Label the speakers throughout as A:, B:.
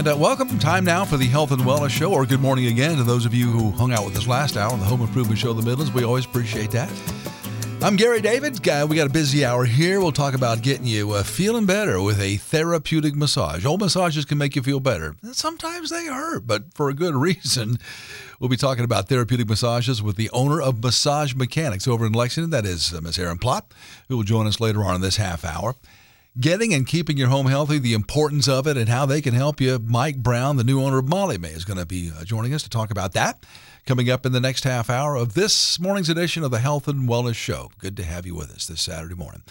A: And uh, welcome. Time now for the Health and Wellness Show, or good morning again to those of you who hung out with us last hour on the Home Improvement Show, of The Midlands. We always appreciate that. I'm Gary David. Guy, we got a busy hour here. We'll talk about getting you uh, feeling better with a therapeutic massage. Old massages can make you feel better. Sometimes they hurt, but for a good reason. We'll be talking about therapeutic massages with the owner of Massage Mechanics over in Lexington. That is uh, Ms. Erin Plott, who will join us later on in this half hour. Getting and keeping your home healthy, the importance of it, and how they can help you. Mike Brown, the new owner of Molly Maid, is going to be uh, joining us to talk about that coming up in the next half hour of this morning's edition of the Health and Wellness Show. Good to have you with us this Saturday morning.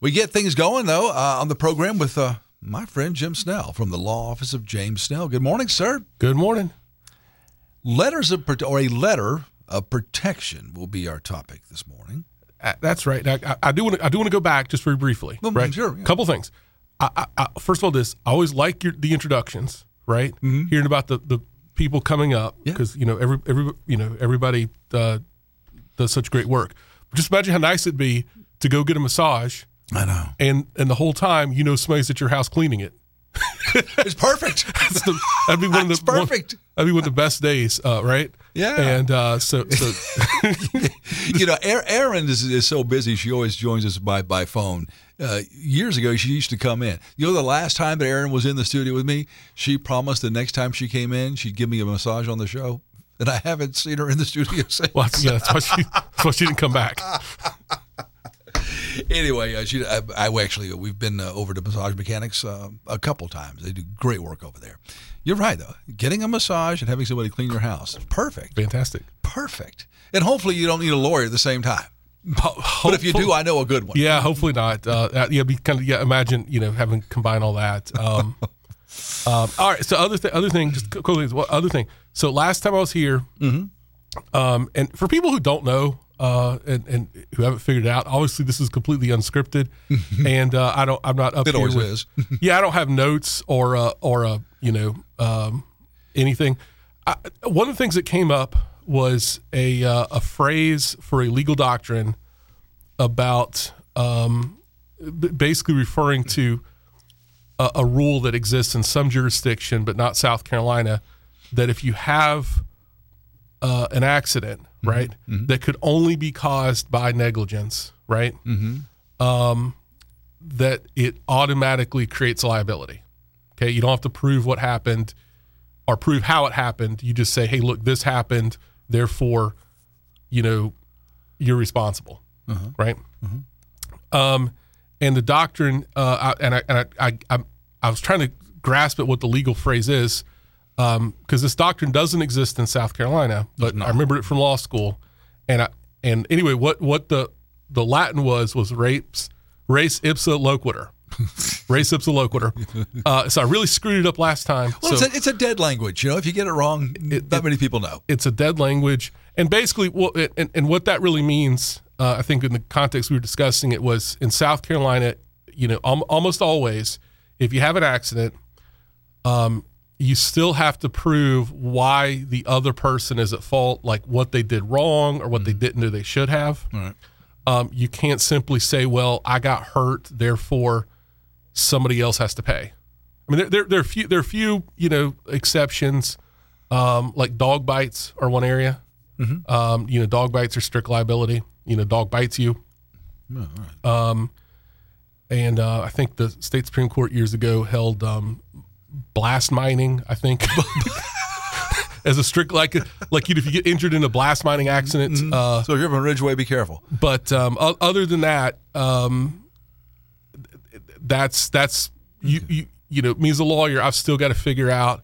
A: We get things going, though, uh, on the program with uh, my friend Jim Snell from the Law Office of James Snell. Good morning, sir.
B: Good morning.
A: Letters of or a letter of protection will be our topic this morning.
B: Uh, that's right. I, I do want to. I do want to go back just very briefly.
A: Well,
B: right.
A: sure, yeah.
B: Couple things. I, I, first of all, this I always like your, the introductions. Right. Hearing about the, the people coming up
A: Mm-hmm. Yeah.
B: because you know every every you know everybody uh, does such great work. Just imagine how nice it'd be to go get a massage
A: I know.
B: and and the whole time you know somebody's at your house cleaning it.
A: It's perfect.
B: The, that'd be one of the
A: It's perfect.
B: One, that'd be one of the best days, uh, right?
A: Yeah.
B: And uh, so so
A: you know, Er- Erin is, is so busy. She always joins us by by phone. Uh, years ago, she used to come in. You know, the last time that Erin was in the studio with me, she promised the next time she came in, she'd give me a massage on the show. And I haven't seen her in the studio since.
B: well, yeah, that's why she that's why she didn't come back.
A: Anyway, uh, she, I, I actually we've been uh, over to Massage Mechanics uh, a couple times. They do great work over there. You're right though. Getting a massage and having somebody clean your house, perfect,
B: Fantastic.
A: perfect. And hopefully you don't need a lawyer at the same time. But if you do, I know a good one.
B: Yeah, hopefully not. Uh, uh, yeah, be kind of yeah. Imagine you know having combined all that. Um, um, all right. So other th- other thing, just quickly, other thing? So last time I was here,
A: Mm-hmm.
B: um, and for people who don't know uh, and, and who haven't figured it out, obviously this is completely unscripted, and uh, I don't. I'm not up to
A: It
B: here
A: always
B: with-
A: is.
B: yeah, I don't have notes or uh, or uh, you know um, anything. I, one of the things that came up was a uh, a phrase for a legal doctrine about um, basically referring to a, a rule that exists in some jurisdiction, but not South Carolina, that if you have uh, an accident, right, that could only be caused by negligence, right, um, that it automatically creates liability. Okay, you don't have to prove what happened or prove how it happened. You just say, "Hey, look, this happened. Therefore, you know, you're responsible." Right. Um, and the doctrine, uh, I, and I and I, I, I, I was trying to grasp at what the legal phrase is, because this doctrine doesn't exist in South Carolina, but I remembered it from law school, and I and anyway, what what the the Latin was was rapes res ipsa loquitur, res ipsa loquitur. Uh, so I really screwed it up last time.
A: Well,
B: so
A: it's, a, it's a dead language. You know, if you get it wrong, not many people know.
B: it's a dead language, and basically, what and, and what that really means, uh, I think, in the context we were discussing, it was in South Carolina. You know, al- almost always, if you have an accident, um, you still have to prove why the other person is at fault, like what they did wrong or what they didn't do they should have.
A: Right.
B: Um, you can't simply say, "Well, I got hurt, therefore somebody else has to pay." I mean, there there, there are few there are few you know exceptions, um, like dog bites are one area. Um, you know, dog bites are strict liability. You know, dog bites you. Um, and uh, I think the state supreme court years ago held um, blast mining. I think as a strict like like you if you get injured in a blast mining accident. Uh,
A: So if you're on Ridgeway, be careful.
B: but um, o- other than that, um, that's that's you, you you know me as a lawyer, I've still got to figure out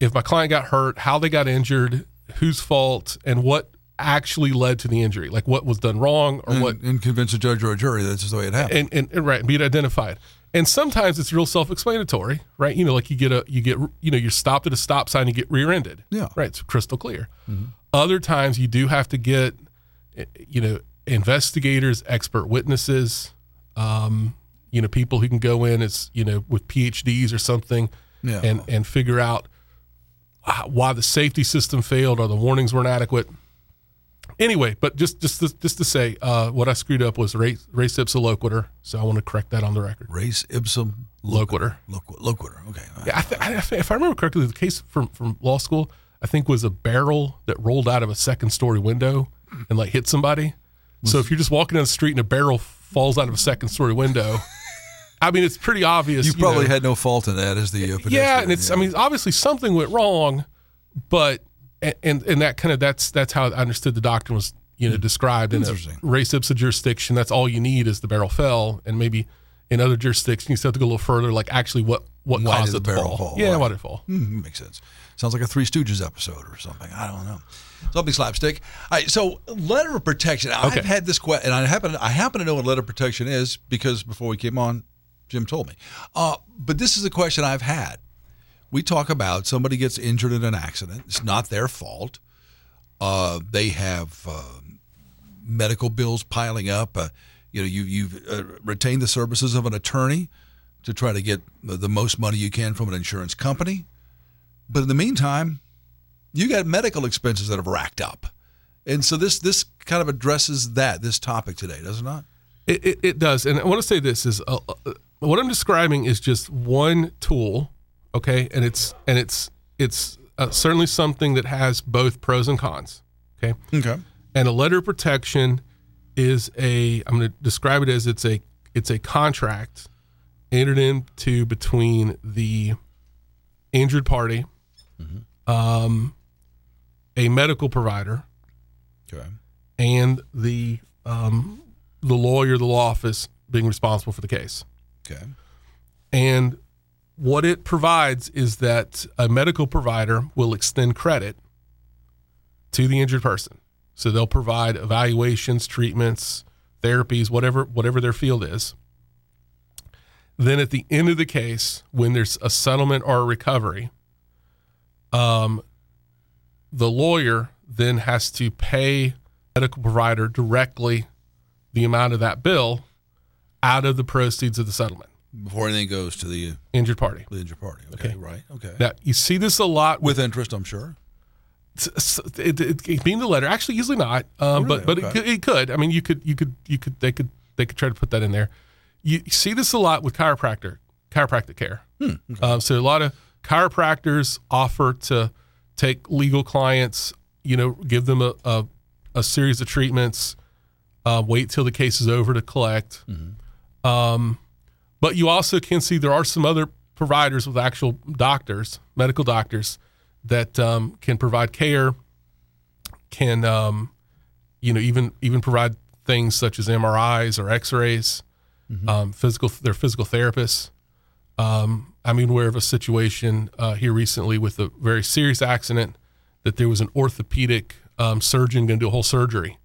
B: if my client got hurt, how they got injured, whose fault, and what actually led to the injury, like what was done wrong or
A: And,
B: what
A: and convince a judge or a jury that's just the way it happened.
B: and, and, and right be it identified and sometimes it's real self-explanatory right you know like you get a you get you know you're stopped at a stop sign you get rear-ended
A: Yeah.
B: right it's crystal clear other times you do have to get eh, you know investigators expert witnesses um, you know people who can go in as you know with phds or something
A: Yeah.
B: and and figure out why the safety system failed or the warnings weren't adequate anyway, but just just to, just to say, uh, what I screwed up was race res ipsa loquitur, so I want to correct that on the record.
A: Race ipsum
B: Loquitur.
A: loqu- loquitur. Okay.
B: Yeah, I th- I th- if I remember correctly, the case from from law school, I think was a barrel that rolled out of a second story window and like hit somebody. So if you're just walking down the street and a barrel falls out of a second story window, I mean it's pretty obvious.
A: You probably
B: know.
A: had no fault in that as the uh, pedestrian.
B: yeah, and it's
A: yeah.
B: I mean obviously something went wrong, but and and, and that kind of that's that's how I understood the doctrine was you know described in a res ipsa jurisdiction. That's all you need is the barrel fell, and maybe in other jurisdictions you still have to go a little further, like actually what what
A: Why
B: caused
A: the barrel
B: fall?
A: fall?
B: Yeah,
A: Right.
B: why did it fall?
A: Hmm, makes sense. Sounds like a Three Stooges episode or something. I don't know. Something slapstick. All right, so letter of protection.
B: Okay.
A: I've had this question, and I happen I happen to know what letter of protection is because before we came on, Jim told me. Uh, but this is a question I've had. We talk about somebody gets injured in an accident. It's not their fault. Uh, they have uh, medical bills piling up. Uh, you know, you you've uh, retained the services of an attorney to try to get the most money you can from an insurance company. But in the meantime, you got medical expenses that have racked up, and so this this kind of addresses that this topic today, does it not?
B: It, it, it does, and I want to say this is uh, uh, what I'm describing is just one tool, okay, and it's and it's it's uh, certainly something that has both pros and cons, okay.
A: Okay.
B: And a letter of protection is a I'm going to describe it as it's a it's a contract entered into between the injured party, um, a medical provider,
A: Okay.
B: and the um, the lawyer, the law office being responsible for the case.
A: Okay.
B: And what it provides is that a medical provider will extend credit to the injured person. So they'll provide evaluations, treatments, therapies, whatever whatever their field is. Then at the end of the case, when there's a settlement or a recovery, um, the lawyer then has to pay medical provider directly the amount of that bill out of the proceeds of the settlement.
A: Before anything goes to the,
B: Injured party.
A: the injured party. Okay.
B: Okay.
A: Right. Okay.
B: Now you see this a lot with
A: With interest, I'm sure.
B: it, it, it being the letter. Actually, usually not, um,
A: Really?
B: but but it,
A: Okay.
B: could, it could. I mean, you could you could you could they could they could try to put that in there. You see this a lot with chiropractor chiropractic care.
A: Hmm,
B: Um, so a lot of chiropractors offer to take legal clients, you know, give them a a, a series of treatments, uh, wait till the case is over to collect.
A: Mm-hmm.
B: Um, but you also can see there are some other providers with actual doctors, medical doctors, that um, can provide care, can um, you know even even provide things such as MRIs or X-rays, um, physical they're physical therapists. Um, I'm even aware of a situation uh, here recently with a very serious accident that there was an orthopedic um, surgeon going to do a whole surgery,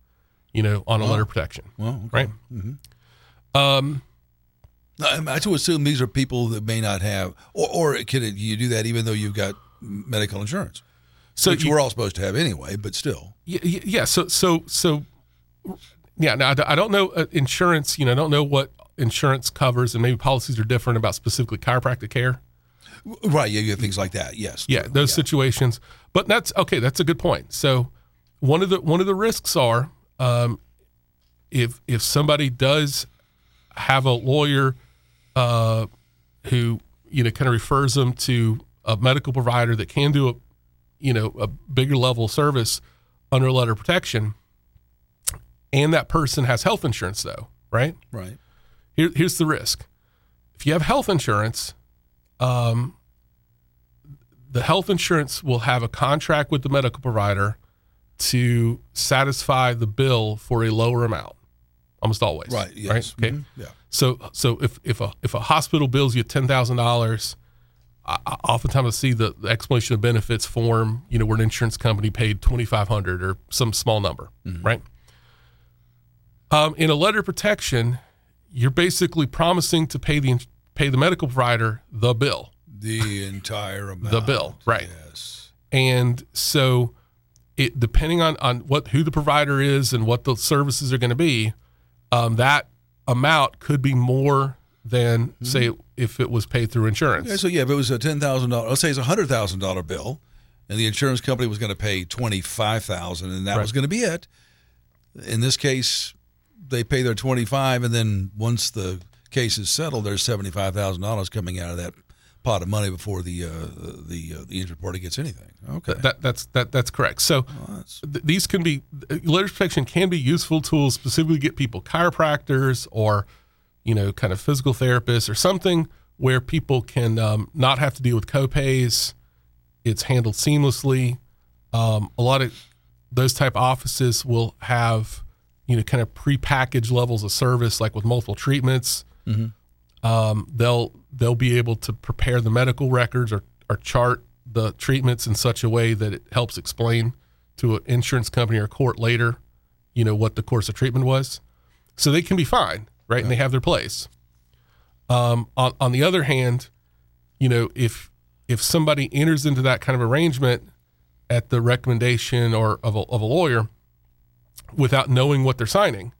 B: you know, on a letter protection,
A: Well, okay.
B: right? Um,
A: No, I I to assume these are people that may not have, or, or can it, you do that even though you've got medical insurance,
B: so
A: which
B: you-
A: we're all supposed to have anyway, but still.
B: Yeah, yeah. yeah, So, so, so, yeah. Now, I don't know uh, insurance. You know, I don't know what insurance covers, and maybe policies are different about specifically chiropractic care.
A: Right. Yeah, you have things like that. Yes.
B: Yeah, those situations. But that's okay. That's a good point. So, one of the one of the risks are um, if if somebody does have a lawyer uh, who you know kind of refers them to a medical provider that can do a you know a bigger level of service under a letter of protection, and that person has health insurance though, right?
A: Right.
B: Here, here's the risk: if you have health insurance, um, the health insurance will have a contract with the medical provider to satisfy the bill for a lower amount, almost always.
A: Right. Yes.
B: Right. Okay.
A: Mhm. Yeah.
B: So so if if a if a hospital bills you ten thousand dollars, oftentimes I see the, the explanation of benefits form. You know, where an insurance company paid twenty five hundred or some small number, right? Um, in a letter of protection, you're basically promising to pay the pay the medical provider the bill,
A: The entire amount.
B: the bill, right?
A: Yes.
B: And so, it depending on on what who the provider is and what the services are going to be, um, that amount could be more than hmm. say if it was paid through insurance.
A: Yeah, so yeah, if it was a ten thousand dollars, let's say it's a hundred thousand dollar bill, and the insurance company was going to pay twenty five thousand, and that
B: Right.
A: was going to be it. In this case, they pay their twenty five, and then once the case is settled, there's seventy five thousand dollars coming out of that pot of money before the uh, the uh, the injured party gets anything. Okay,
B: That that's that that's correct. So
A: that's-
B: th- these can be letter protection can be useful tools specifically to get people chiropractors or you know kind of physical therapists or something where people can um, not have to deal with copays. It's handled seamlessly. Um, a lot of those type offices will have you know kind of prepackaged levels of service like with multiple treatments. Um, they'll they'll be able to prepare the medical records or, or chart the treatments in such a way that it helps explain to an insurance company or court later, you know, what the course of treatment was. So they can be fine, right? And they have their place. Um, on, on the other hand, you know, if if somebody enters into that kind of arrangement at the recommendation or of a, of a lawyer without knowing what they're signing,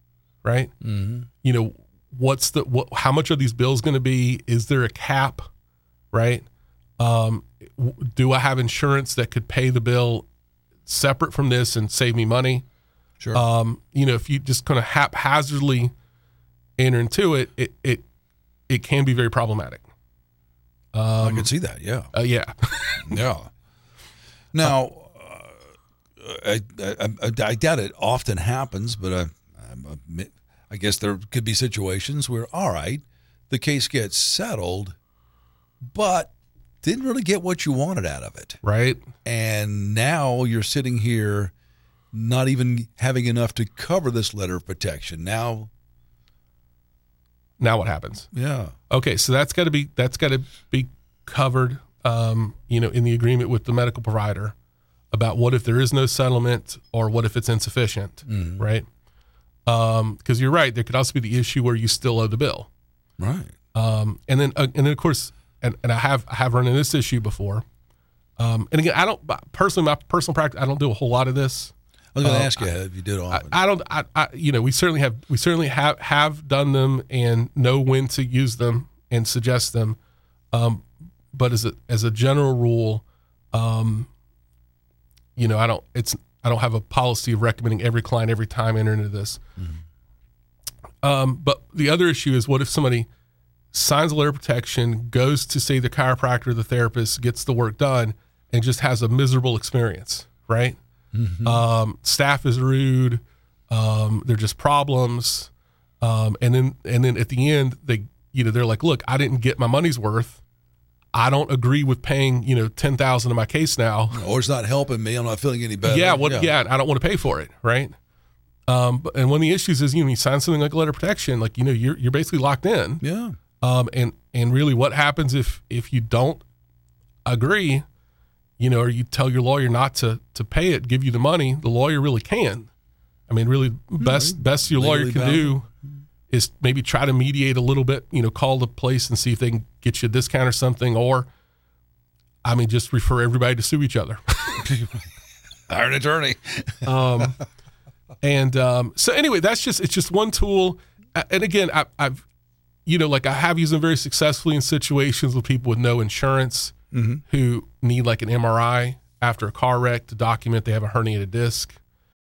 B: right? Mm-hmm. You know, what's the what? How much are these bills going to be? Is there a cap, right? Um, do I have insurance that could pay the bill separate from this and save me money?
A: sure.
B: Um, you know, if you just kind of haphazardly enter into it, it it it can be very problematic.
A: I can see that. Yeah.
B: Uh, yeah,
A: Yeah. Now, uh, I, I, I, I doubt it often happens, but I, I'm admit, I guess there could be situations where, all right, the case gets settled, but didn't really get what you wanted out of it.
B: right.
A: And now you're sitting here not even having enough to cover this letter of protection. Now,
B: Now what happens?
A: yeah.
B: Okay, so that's got to be that's got to be covered, um, you know, in the agreement with the medical provider about what if there is no settlement or what if it's insufficient, right? Because you're right, there could also be the issue where you still owe the bill,
A: Right.
B: um, and then uh, and then of course, and, and I have I have run into this issue before, um, and again, I don't personally my personal practice I don't do a whole lot of this.
A: I was going to
B: Uh,
A: ask you if you did
B: I,
A: often.
B: I don't. I, I, you know, we certainly have. We certainly have have done them and know when to use them and suggest them. Um, but as a as a general rule, um, you know, I don't. It's I don't have a policy of recommending every client every time enter into this. Um, but the other issue is, what if somebody signs a letter of protection, goes to say the chiropractor, the therapist, gets the work done, and just has a miserable experience, right? Um, staff is rude. Um, they're just problems. Um, and then and then at the end, they you know they're like, look, I didn't get my money's worth. I don't agree with paying you know ten thousand in my case now.
A: or it's not helping me. I'm not feeling any better.
B: Yeah, what? Yeah. I don't want to pay for it, right? Um, but, and one of the issues is you know you sign something like a letter of protection, like you know you're you're basically locked in.
A: Yeah.
B: Um, and and really, what happens if if you don't agree, you know, or you tell your lawyer not to to pay it, give you the money, the lawyer really can. I mean, really, best best your lawyer can
A: bound.
B: do is maybe try to mediate a little bit. You know, call the place and see if they can get you a discount or something, or I mean, just refer everybody to sue each other.
A: Hire an attorney.
B: um, and um, so anyway, that's just it's just one tool. And again, I, I've you know like I have used them very successfully in situations with people with no insurance who need like an MRI after a car wreck to document they have a herniated disc.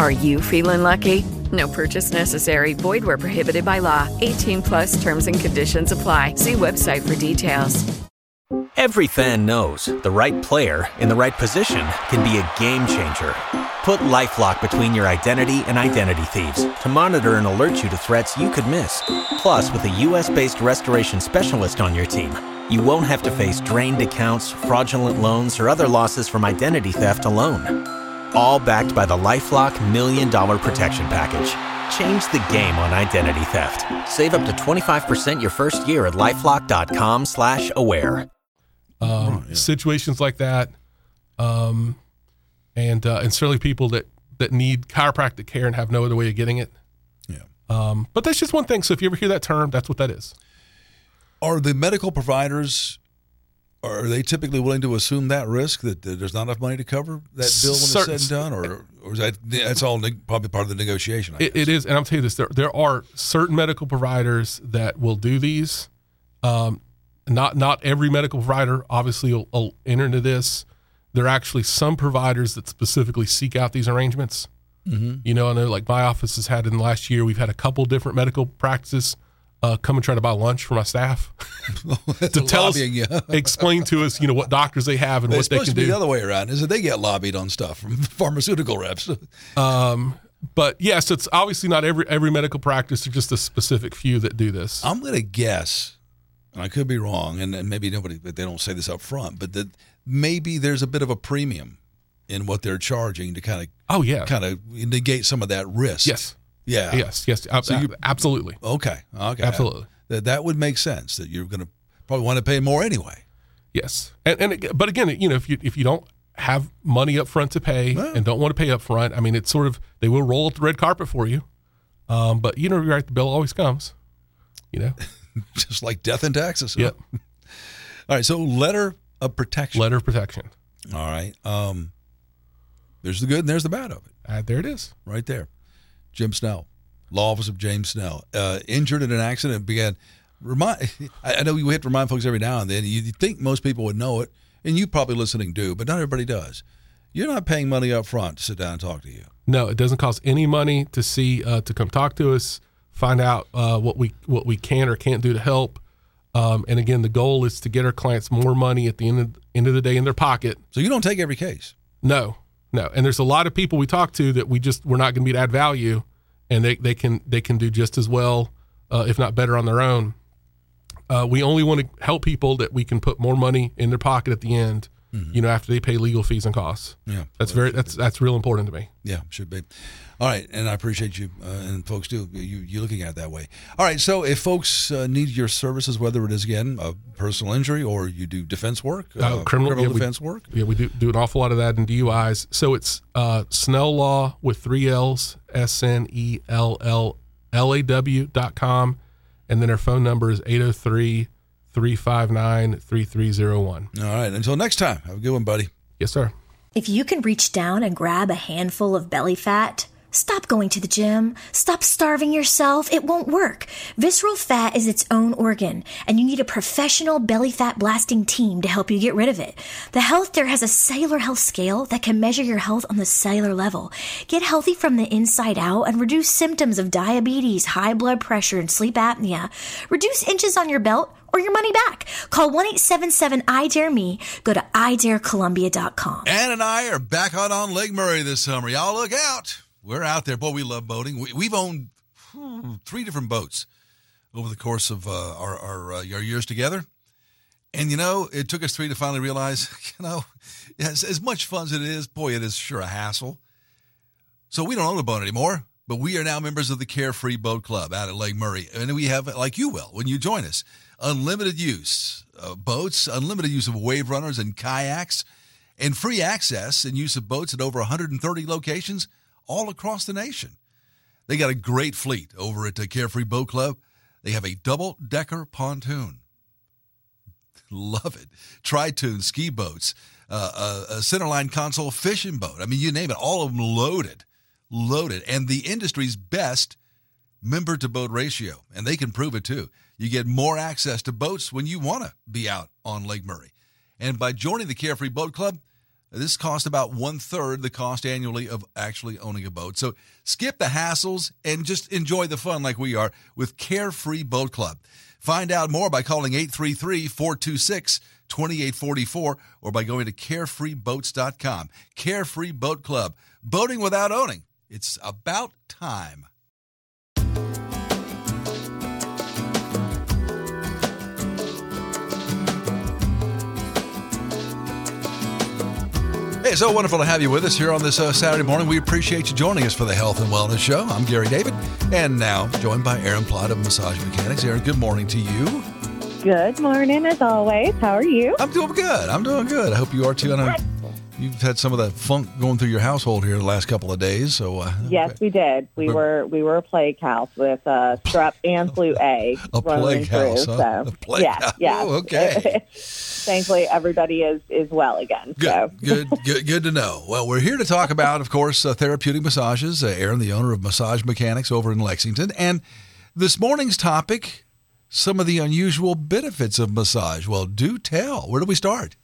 C: Are you feeling lucky? No purchase necessary. Void where prohibited by law. 18 plus terms and conditions apply. See website for details.
D: Every fan knows the right player in the right position can be a game changer. Put LifeLock between your identity and identity thieves to monitor and alert you to threats you could miss. Plus, with a US-based restoration specialist on your team, you won't have to face drained accounts, fraudulent loans, or other losses from identity theft alone. All backed by the LifeLock Million Dollar Protection Package. Change the game on identity theft. Save up to 25% your first year at LifeLock.com slash aware.
B: um, situations like that, um, and uh, and certainly people that that need chiropractic care and have no other way of getting it.
A: Yeah.
B: Um, but that's just one thing. So if you ever hear that term, that's what that is.
A: Are the medical providers are they typically willing to assume that risk that there's not enough money to cover that bill when
B: Certain-
A: it's said and done, or or is that that's all probably part of the negotiation? I
B: It,
A: guess.
B: it is, and I'll tell you this: there there are certain medical providers that will do these. Um, not not every medical provider obviously will, will enter into this. There are actually some providers that specifically seek out these arrangements. Mm-hmm. You know, I know like my office has had in the last year, we've had a couple different medical practices uh, come and try to buy lunch for my staff to tell us, explain to us, you know, what doctors they have and what they can do.
A: the other way around. Is that they get lobbied on stuff from pharmaceutical reps?
B: Um, but yes, it's obviously not every every medical practice. There's just a specific few that do this.
A: I'm going to guess, and I could be wrong, and, and maybe nobody, but they don't say this up front, but that maybe there's a bit of a premium in what they're charging to kind of
B: Oh yeah,
A: kind of negate some of that risk.
B: yes,
A: Yeah.
B: yes, yes, ab-
A: So you-
B: absolutely,
A: Okay. Okay.
B: absolutely,
A: That that would make sense. That you're going to probably want to pay more anyway.
B: yes. And and but again, you know, if you if you don't have money up front to pay
A: Well.
B: and don't want to pay up front, I mean, it's sort of they will roll the red carpet for you. Um, but you know, right, the bill always comes. You know,
A: Just like death and taxes.
B: Yep.
A: All right. So letter of protection.
B: letter of protection.
A: All right. Um, there's the good and there's the bad of it.
B: Uh, there it is.
A: right there. Jim Snell, law office of James Snell, uh, injured in an accident. Began remind. I know we have to remind folks every now and then. You think most people would know it, and you probably listening do, but not everybody does. You're not paying money up front to sit down and talk to you.
B: No, it doesn't cost any money to see uh, to come talk to us, find out uh, what we what we can or can't do to help. Um, and again, the goal is to get our clients more money at the end of, end of the day in their pocket.
A: So you don't take every case.
B: No, no. And there's a lot of people we talk to that we just we're not going to be to add value, and they, they can they can do just as well, uh, if not better, on their own. Uh, we only want to help people that we can put more money in their pocket at the end. You know, after they pay legal fees and costs.
A: Yeah,
B: That's very that's that's real important to me.
A: Yeah, should be. All right, and I appreciate you uh, and folks do you you looking at it that way. All right, so if folks uh, need your services, whether it is again a personal injury or you do defense work,
B: Uh, criminal- yeah, we-
A: defense work,
B: Yeah, we do do an awful lot of that in DUIs. So it's uh, Snell Law with three L's, S N E L L L A W dot com. And then our phone number is 803 359 3301.
A: all right. Until next time, have a good one, buddy.
B: Yes, sir.
E: If you can reach down and grab a handful of belly fat, stop going to the gym. Stop starving yourself. It won't work. Visceral fat is its own organ, and you need a professional belly fat blasting team to help you get rid of it. The Health Dare has a cellular health scale that can measure your health on the cellular level. Get healthy from the inside out and reduce symptoms of diabetes, high blood pressure, and sleep apnea. Reduce inches on your belt or your money back. Call 1 877 I Dare Me. Go to idarecolumbia.com.
A: Ann and I are back out on Lake Murray this summer. Y'all look out. We're out there. Boy, we love boating. We, we've owned hmm, three different boats over the course of uh, our, our, uh, our years together. And, you know, it took us three to finally realize, you know, as, as much fun as it is, boy, it is sure a hassle. So we don't own a boat anymore, but we are now members of the Carefree Boat Club out at Lake Murray. And we have, like you will when you join us, unlimited use of boats, unlimited use of wave runners and kayaks, and free access and use of boats at over 130 locations all across the nation. They got a great fleet over at the Carefree Boat Club. They have a double decker pontoon. Love it. Tri-toon ski boats, uh, a, a centerline console fishing boat. I mean, you name it, all of them loaded, loaded. And the industry's best member to boat ratio. And they can prove it too. You get more access to boats when you want to be out on Lake Murray. And by joining the Carefree Boat Club, This costs about one third the cost annually of actually owning a boat. So skip the hassles and just enjoy the fun like we are with Carefree Boat Club. Find out more by calling 833 426 2844 or by going to carefreeboats.com. Carefree Boat Club. Boating without owning. It's about time. Hey, so wonderful to have you with us here on this uh, Saturday morning. We appreciate you joining us for the Health and Wellness Show. I'm Gary David, and now joined by Erin Plott of Massage Mechanics. Erin, good morning to you.
F: Good morning, as always. How are you?
A: I'm doing good. I'm doing good. I hope you are too. And I know you've had some of that funk going through your household here the last couple of days. So uh,
F: yes, we did. We were we were a plague house with uh, strep and flu A.
A: a plague house.
F: Through,
A: huh?
F: So
A: a plague
F: yeah,
A: house.
F: yeah.
A: Oh, okay.
F: Thankfully, everybody is is well again.
A: Good,
F: So
A: good, good, good to know. Well, we're here to talk about, of course, uh, therapeutic massages. Uh, Erin, the owner of Massage Mechanics over in Lexington, and this morning's topic: some of the unusual benefits of massage. Well, do tell. Where do we start?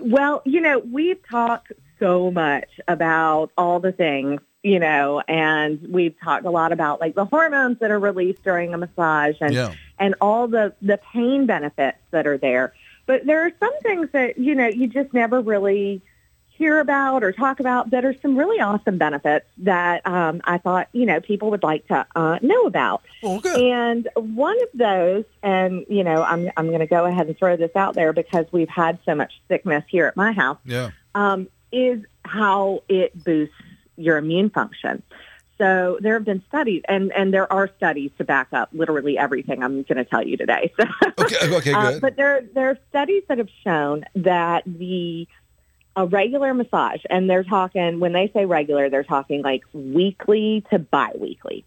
F: Well, you know, we've talked so much about all the things, you know, and we've talked a lot about like the hormones that are released during a massage and
A: Yeah.
F: and all the the pain benefits that are there. But there are some things that, you know, you just never really hear about or talk about that are some really awesome benefits that um, I thought, you know, people would like to uh, know about.
A: Good.
F: And one of those, and you know, I'm I'm going to go ahead and throw this out there because we've had so much sickness here at my house,
A: Yeah.
F: um, is how it boosts your immune function. So there have been studies, and and there are studies to back up literally everything I'm going to tell you today. So,
A: Okay. Okay.
F: uh,
A: Good.
F: but there there are studies that have shown that the a regular massage, and they're talking when they say regular, they're talking like weekly to biweekly.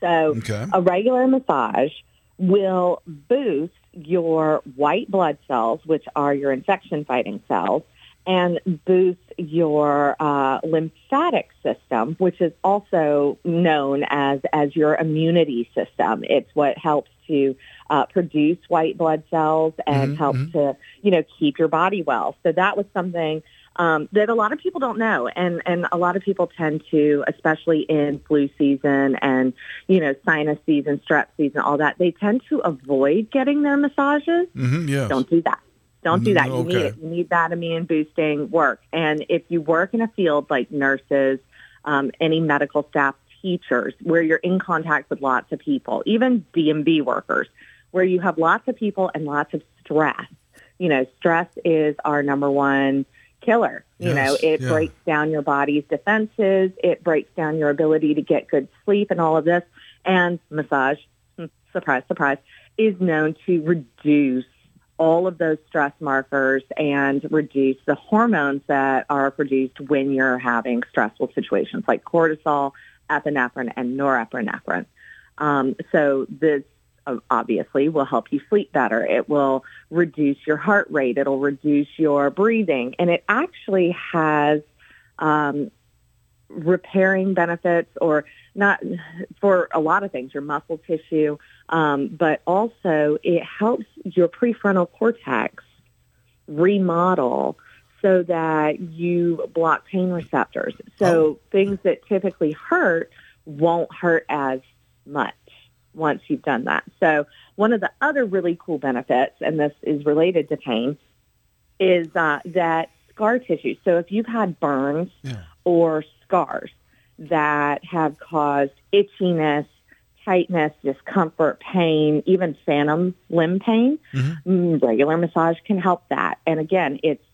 F: So
A: okay.
F: a regular massage will boost your white blood cells, which are your infection fighting cells, and boost your uh, lymphatic system, which is also known as, as your immunity system. It's what helps to uh, produce white blood cells and
A: Mhm,
F: helps
A: mhm.
F: to, you know, keep your body well. So that was something um, that a lot of people don't know, and and a lot of people tend to, especially in flu season and you know sinus season, strep season, all that, they tend to avoid getting their massages.
A: Mm-hmm. Yes.
F: Don't do that. Don't do that. You need it. You need that immune boosting work. And if you work in a field like nurses, um, any medical staff, teachers, where you're in contact with lots of people, even DMV workers, where you have lots of people and lots of stress. You know, stress is our number one killer. You
A: Yes,
F: know, it
A: yeah.
F: breaks down your body's defenses. It breaks down your ability to get good sleep and all of this. And massage, hmm, surprise, surprise, is known to reduce all of those stress markers and reduce the hormones that are produced when you're having stressful situations like cortisol, epinephrine, and norepinephrine. Um, so this uh, obviously will help you sleep better. It will reduce your heart rate. It'll reduce your breathing. And it actually has um, repairing benefits or not for a lot of things, your muscle tissue, um, but also it helps your prefrontal cortex remodel so that you block pain receptors. So things that typically hurt won't hurt as much once you've done that. So one of the other really cool benefits, and this is related to pain, is uh, that scar tissue. So if you've had burns
A: Yeah.
F: or scars that have caused itchiness, tightness, discomfort, pain, even phantom limb pain, mm, regular massage can help that. And again, it's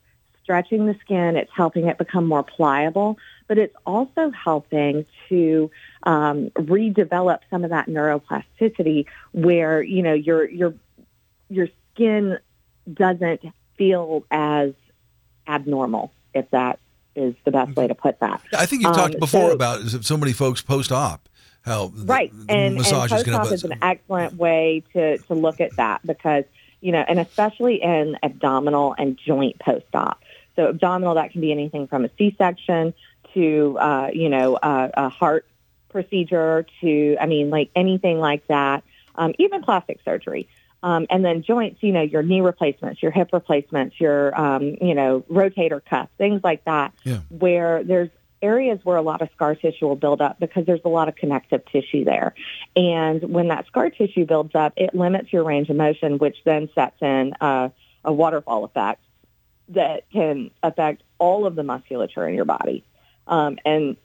F: stretching the skin, it's helping it become more pliable, but it's also helping to um, redevelop some of that neuroplasticity where, you know, your your your skin doesn't feel as abnormal, if that is the best way to put that.
A: I think you've talked
F: Um,
A: before
F: so-
A: about so many folks post op how
F: right
A: the
F: and, and
A: massage is
F: post-op
A: to
F: is an excellent way to, to look at that because you know and especially in abdominal and joint post-op so abdominal that can be anything from a c-section to uh, you know a, a heart procedure to i mean like anything like that um, even plastic surgery Um, and then joints, you know, your knee replacements, your hip replacements, your, um, you know, rotator cuff, things like that,
A: Yeah.
F: where there's areas where a lot of scar tissue will build up because there's a lot of connective tissue there. And when that scar tissue builds up, it limits your range of motion, which then sets in uh, a waterfall effect that can affect all of the musculature in your body. Um, and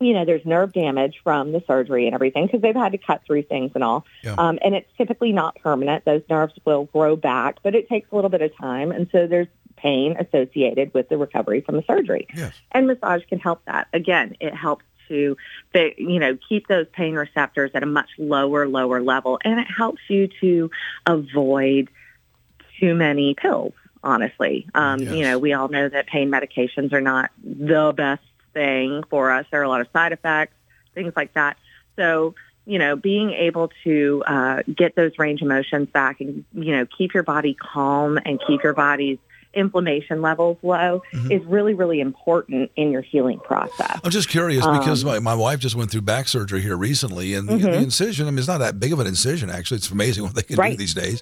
F: you know, there's nerve damage from the surgery and everything because they've had to cut through things and all.
A: Yeah.
F: Um, and it's typically not permanent. Those nerves will grow back, but it takes a little bit of time. And so there's pain associated with the recovery from the surgery.
A: Yes.
F: And massage can help that. Again, it helps to, you know, keep those pain receptors at a much lower, lower level. And it helps you to avoid too many pills, honestly. Um,
A: Yes.
F: You know, we all know that pain medications are not the best thing for us. There are a lot of side effects, things like that. So, you know, being able to uh, get those range of motions back and, you know, keep your body calm and keep your body's inflammation levels low is really, really important in your healing process.
A: I'm just curious because
F: Um,
A: my, my wife just went through back surgery here recently, and the, the incision, I mean, it's not that big of an incision, actually. It's amazing what they can do these days.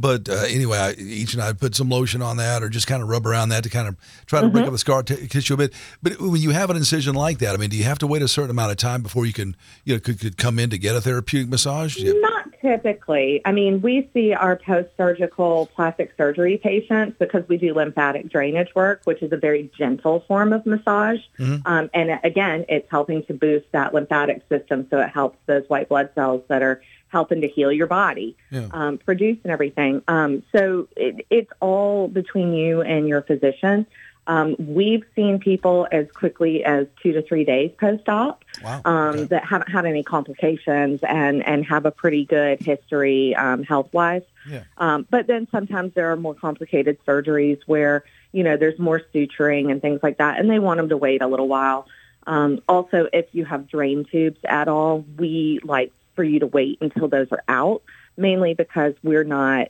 A: But uh, anyway, I, each and I put some lotion on that or just kind of rub around that to kind of try to break up the scar t- tissue a bit. But when you have an incision like that, I mean, do you have to wait a certain amount of time before you can, you know, could, could come in to get a therapeutic massage? You-
F: Not typically. I mean, we see our post-surgical plastic surgery patients because we do lymphatic drainage work, which is a very gentle form of massage. Um, and again, it's helping to boost that lymphatic system so it helps those white blood cells that are helping to heal your body
A: Yeah.
F: um, produce and everything. Um, so it, it's all between you and your physician. Um, we've seen people as quickly as two to three days post-op
A: Wow.
F: um,
A: Okay.
F: that haven't had any complications and, and have a pretty good history um, health-wise.
A: Yeah.
F: Um, but then sometimes there are more complicated surgeries where, you know, there's more suturing and things like that, and they want them to wait a little while. Um, also, if you have drain tubes at all, we like for you to wait until those are out, mainly because we're not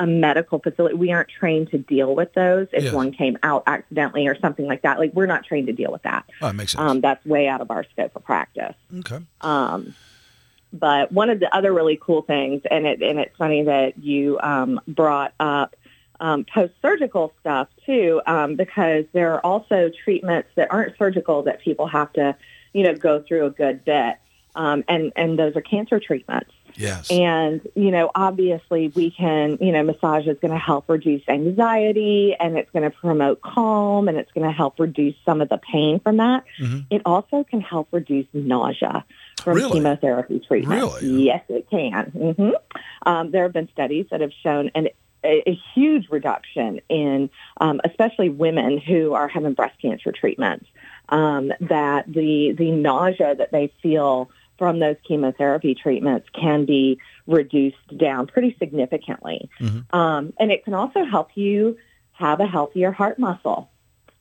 F: a medical facility. We aren't trained to deal with those if
A: Yes.
F: one came out accidentally or something like that. Like we're not trained to deal with that.
A: Oh, that makes sense.
F: Um, that's way out of our scope of practice.
A: okay.
F: Um, but one of the other really cool things, and it and it's funny that you um, brought up um, post-surgical stuff too, um, because there are also treatments that aren't surgical that people have to, you know, go through a good bit, um, and and those are cancer treatments.
A: Yes.
F: And, you know, obviously we can, you know, massage is going to help reduce anxiety and it's going to promote calm and it's going to help reduce some of the pain from that. It also can help reduce nausea from
A: Really?
F: chemotherapy treatment.
A: Really?
F: Yes, it can. hmm Um, there have been studies that have shown an, a, a huge reduction in, um, especially women who are having breast cancer treatments, um, that the, the nausea that they feel from those chemotherapy treatments can be reduced down pretty significantly. Um, and it can also help you have a healthier heart muscle.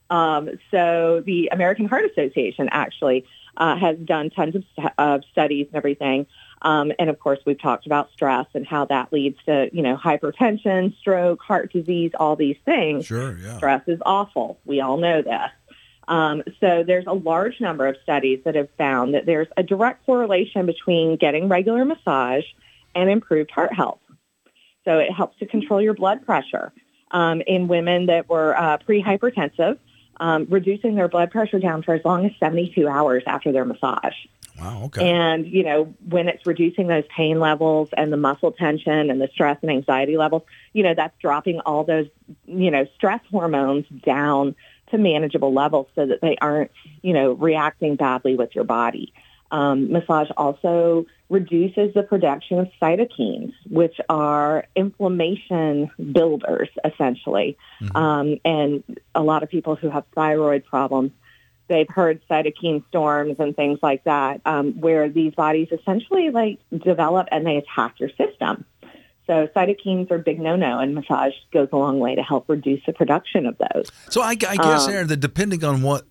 F: Um, so the American Heart Association actually uh, has done tons of, st- of studies and everything. Um, and of course, we've talked about stress and how that leads to, you know, hypertension, stroke, heart disease, all these things
A: Sure. Yeah.
F: stress is awful. We all know this. Um, so there's a large number of studies that have found that there's a direct correlation between getting regular massage and improved heart health. So it helps to control your blood pressure. Um, in women that were uh, pre-hypertensive, um, reducing their blood pressure down for as long as 72 hours after their massage.
A: Wow. Okay.
F: And, you know, when it's reducing those pain levels and the muscle tension and the stress and anxiety levels, you know, that's dropping all those, you know, stress hormones down to manageable levels so that they aren't, you know, reacting badly with your body. Um, massage also reduces the production of cytokines, which are inflammation builders, essentially. Um, and a lot of people who have thyroid problems they've heard cytokine storms and things like that, um, where these bodies essentially like develop and they attack your system. So cytokines are big no-no, and massage goes a long way to help reduce the production of those.
A: So I, I guess,
F: Um,
A: Erin, that depending on what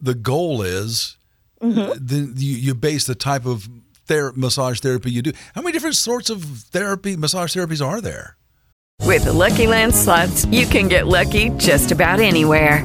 A: the goal is,
F: Mm-hmm.
A: then you, you base the type of ther- massage therapy you do. How many different sorts of therapy, massage therapies are there?
C: With the Lucky Land slots, you can get lucky just about anywhere.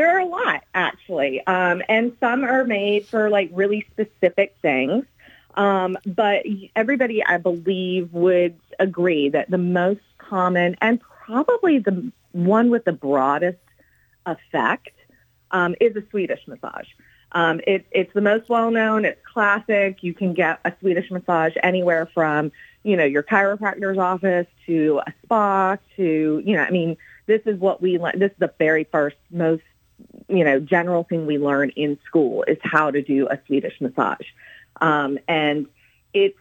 F: There are a lot, actually. Um, and some are made for like really specific things. Um, but everybody, I believe, would agree that the most common and probably the one with the broadest effect um, is a Swedish massage. Um, it, it's the most well-known. It's classic. You can get a Swedish massage anywhere from, you know, your chiropractor's office to a spa to, you know, I mean, this is what we. This is the very first, most, you know, general thing we learn in school is how to do a Swedish massage. Um, and its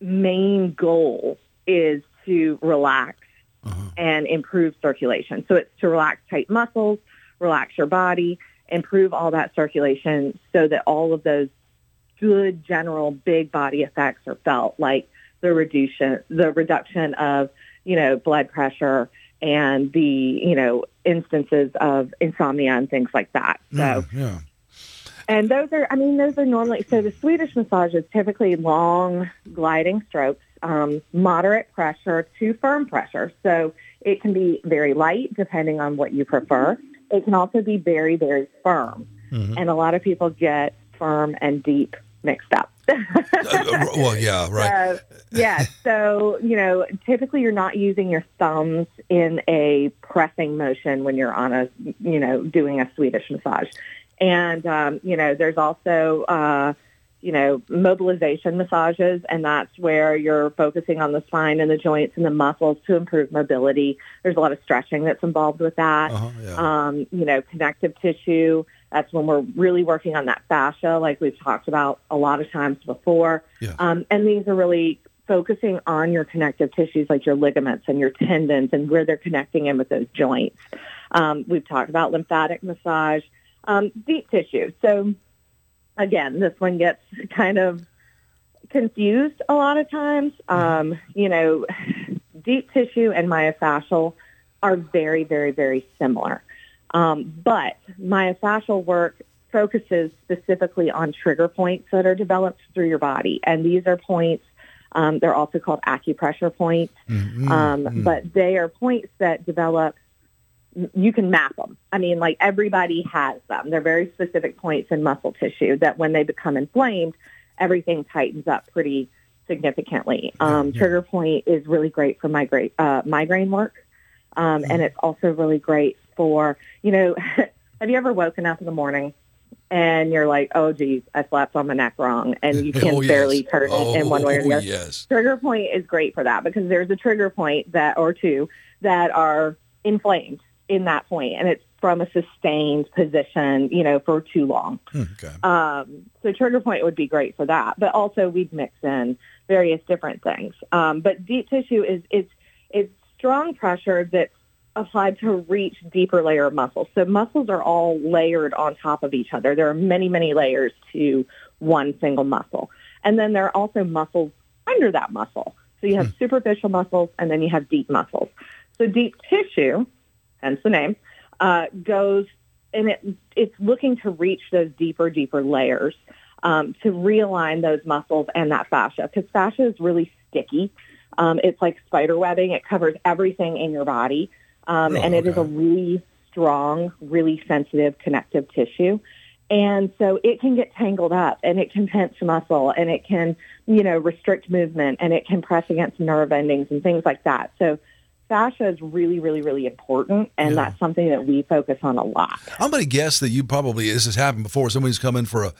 F: main goal is to relax uh-huh. and improve circulation. So it's to relax tight muscles, relax your body, improve all that circulation so that all of those good general big body effects are felt, like the reduction, the reduction of, you know, blood pressure and the, you know, instances of insomnia and things like that. So,
A: mm, yeah.
F: And those are, I mean, those are normally, so the Swedish massage is typically long gliding strokes, um, moderate pressure to firm pressure. So it can be very light depending on what you prefer. It can also be very, very firm. Mm-hmm. And a lot of people get firm and deep mixed up. Uh,
A: well, yeah, right.
F: So, yeah. So, you know, typically you're not using your thumbs in a pressing motion when you're on a, you know, doing a Swedish massage. And, um, you know, there's also, uh, you know, mobilization massages, and that's where you're focusing on the spine and the joints and the muscles to improve mobility. There's a lot of stretching that's involved with that. Uh-huh, yeah. um, you know, connective tissue. That's when we're really working on that fascia, like we've talked about a lot of times before. Yeah. Um, and these are really focusing on your connective tissues, like your ligaments and your tendons, and where they're connecting in with those joints. Um, we've talked about lymphatic massage, um, deep tissue. So again, this one gets kind of confused a lot of times. Um, you know, deep tissue and myofascial are very, very, very similar. Um, but myofascial work focuses specifically on trigger points that are developed through your body. And these are points, um, they're also called acupressure points, mm-hmm. um, mm-hmm. but they are points that develop you can map them. I mean, like everybody has them. They're very specific points in muscle tissue that when they become inflamed, everything tightens up pretty significantly. Um, yeah. Trigger point is really great for migraine, uh, migraine work. Um, mm-hmm. And it's also really great for, you know, have you ever woken up in the morning and you're like, oh, geez, I slept on my neck wrong, and you can oh, yes. barely turn oh, it in one way or the other.
A: Yes.
F: Trigger point is great for that because there's a trigger point that or two that are inflamed in that point, and it's from a sustained position, you know, for too long.
A: Hmm, okay.
F: Um, so trigger point would be great for that, but also we'd mix in various different things. Um, but deep tissue is it's it's strong pressure that's applied to reach deeper layer of muscles. So muscles are all layered on top of each other. There are many many layers to one single muscle, and then there are also muscles under that muscle. So you have hmm. superficial muscles, and then you have deep muscles. So deep tissue hence the name, uh, goes and it, it's looking to reach those deeper, deeper layers um, to realign those muscles and that fascia because fascia is really sticky. Um, it's like spider webbing. It covers everything in your body. Um, oh, and it okay. is a really strong, really sensitive connective tissue. And so it can get tangled up and it can pinch muscle and it can, you know, restrict movement and it can press against nerve endings and things like that. So fascia is really, really, really important, and yeah. that's something that we focus on a lot.
A: I'm going to guess that you probably this has happened before. Somebody's come in for a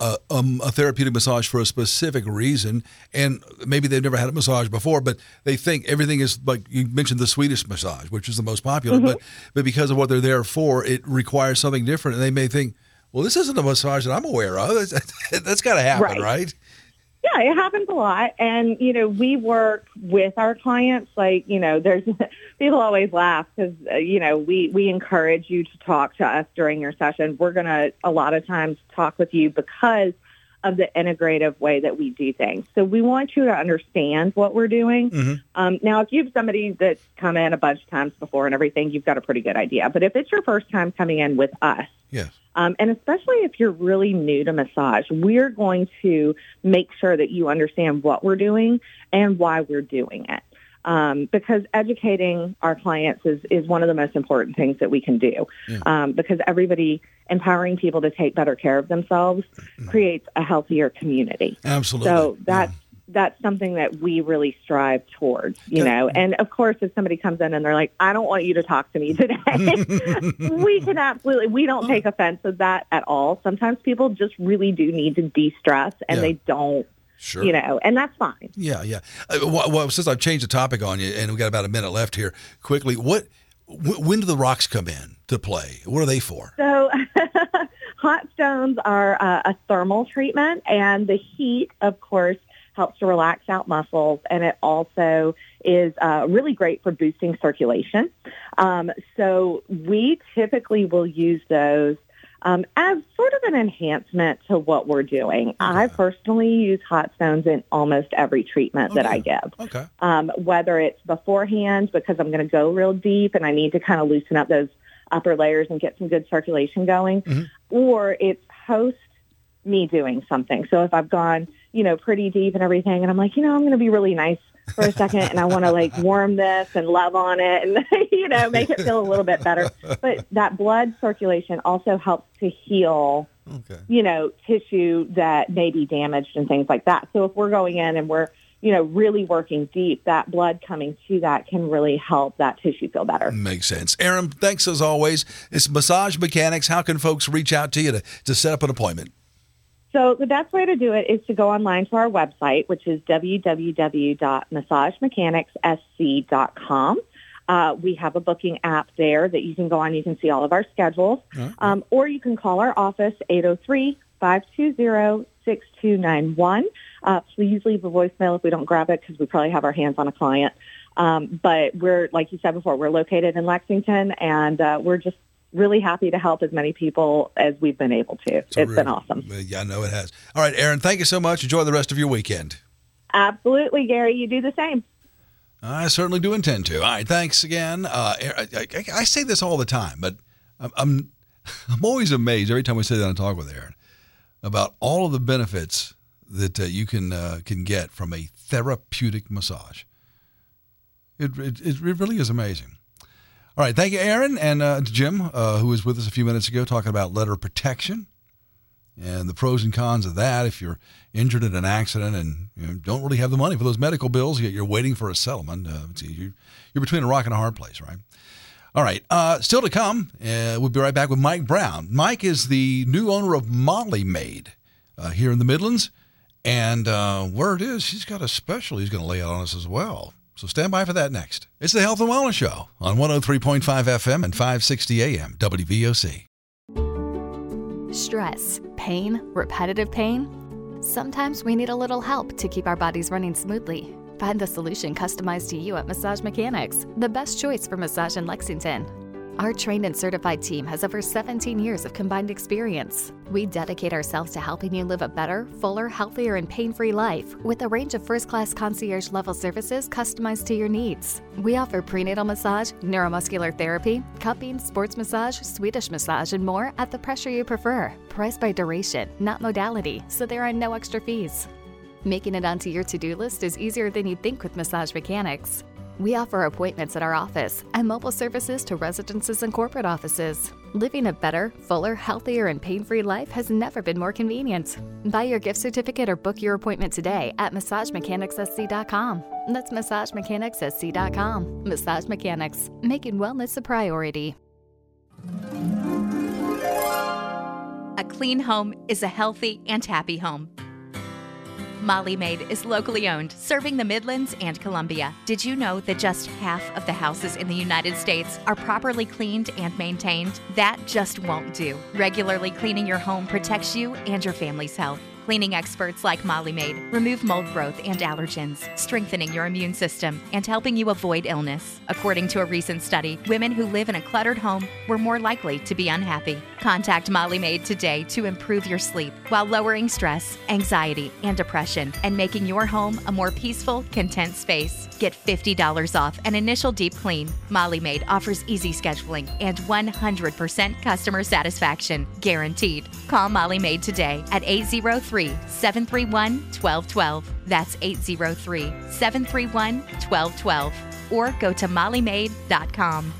A: a, um, a, therapeutic massage for a specific reason, and maybe they've never had a massage before, but they think everything is like you mentioned the Swedish massage, which is the most popular, mm-hmm. but but because of what they're there for, it requires something different, and they may think, well, this isn't a massage that I'm aware of. That's, that's got to happen, right? right?
F: Yeah, it happens a lot. And, you know, we work with our clients. Like, you know, there's people always laugh because, uh, you know, we, we encourage you to talk to us during your session. We're going to a lot of times talk with you because of the integrative way that we do things. So we want you to understand what we're doing.
A: Mm-hmm.
F: Um, now, if you have somebody that's come in a bunch of times before and everything, you've got a pretty good idea. But if it's your first time coming in with us,
A: Yes.
F: Um, and especially if you're really new to massage, we're going to make sure that you understand what we're doing and why we're doing it. Um, because educating our clients is, is one of the most important things that we can do. Um, because everybody empowering people to take better care of themselves creates a healthier community.
A: Absolutely.
F: So that's that's something that we really strive towards, you know. And of course, if somebody comes in and they're like, "I don't want you to talk to me today," we can absolutely we don't take offense of that at all. Sometimes people just really do need to de-stress, and
A: Yeah.
F: they don't,
A: Sure.
F: you know, and that's fine.
A: Yeah, yeah. Uh, well, well, since I've changed the topic on you, and we got about a minute left here, quickly, what? Wh- when do the rocks come in to play? What are they for?
F: So, hot stones are uh, a thermal treatment, and the heat, of course, helps to relax out muscles, and it also is uh, really great for boosting circulation. Um, so, we typically will use those. Um, as sort of an enhancement to what we're doing. I personally use hot stones in almost every treatment that I give
A: Okay.
F: um, whether it's beforehand because I'm going to go real deep and I need to kind of loosen up those upper layers and get some good circulation going, or it's post me doing something. So if I've gone, you know, pretty deep and everything, and I'm like, you know, I'm going to be really nice for a second and I want to like warm this and love on it and, you know, make it feel a little bit better. But that blood circulation also helps to heal
A: Okay.
F: you know, tissue that may be damaged and things like that. So if we're going in and we're, you know, really working deep, that blood coming to that can really help that tissue feel better.
A: Makes sense. Erin, thanks as always. It's Massage Mechanics. How can folks reach out to you to, to set up an appointment?
F: So the best way to do it is to go online to our website, which is www.massagemechanicsSC.com. Uh, we have a booking app there that you can go on. You can see all of our schedules. Um, or you can call our office, 803-520-6291. Uh, please leave a voicemail if we don't grab it because we probably have our hands on a client. Um, but we're, like you said before, we're located in Lexington, and uh, we're just really happy to help as many people as we've been able to. It's
A: Terrific.
F: been awesome.
A: Yeah, I know it has. All right, Erin, thank you so much. Enjoy the rest of your weekend.
F: Absolutely, Gary. You do the same.
A: I certainly do intend to. All right, thanks again. Uh, I, I, I say this all the time, but I'm, I'm I'm always amazed every time we sit down and talk with Erin about all of the benefits that uh, you can uh, can get from a therapeutic massage. It, it it really is amazing. All right, thank you, Erin, and uh, Jim, uh, who was with us a few minutes ago, talking about letter protection and the pros and cons of that. If you're injured in an accident and you know, don't really have the money for those medical bills, yet you're waiting for a settlement, uh, it's- you- you're between a rock and a hard place, right? All right. Uh, still to come, uh, we'll be right back with Mike Brown. Mike is the new owner of Molly Maid uh, here in the Midlands. And uh, where it is, he's got a special he's going to lay out on us as well. So stand by for that next. It's the Health and Wellness Show on 103.5 FM and 560 AM WVOC.
G: Stress, pain, repetitive pain. Sometimes we need a little help to keep our bodies running smoothly. Find the solution customized to you at Massage Mechanics, the best choice for massage in Lexington. Our trained and certified team has over 17 years of combined experience. We dedicate ourselves to helping you live a better, fuller, healthier, and pain free life with a range of first class concierge level services customized to your needs. We offer prenatal massage, neuromuscular therapy, cupping, sports massage, Swedish massage, and more at the pressure you prefer. Priced by duration, not modality, so there are no extra fees. Making it onto your to do list is easier than you'd think with Massage Mechanics. We offer appointments at our office and mobile services to residences and corporate offices. Living a better, fuller, healthier, and pain free life has never been more convenient. Buy your gift certificate or book your appointment today at MassageMechanicsSC.com. That's MassageMechanicsSC.com. Massage Mechanics, making wellness a priority.
H: A clean home is a healthy and happy home. Molly Maid is locally owned, serving the Midlands and Columbia. Did you know that just half of the houses in the United States are properly cleaned and maintained? That just won't do. Regularly cleaning your home protects you and your family's health. Cleaning experts like Molly Maid remove mold growth and allergens, strengthening your immune system and helping you avoid illness. According to a recent study, women who live in a cluttered home were more likely to be unhappy. Contact Molly Maid today to improve your sleep while lowering stress, anxiety, and depression and making your home a more peaceful, content space. Get $50 off an initial deep clean. Molly Maid offers easy scheduling and 100% customer satisfaction guaranteed. Call Molly Maid today at 803 731 1212. That's 803 731 1212. Or go to mollymaid.com.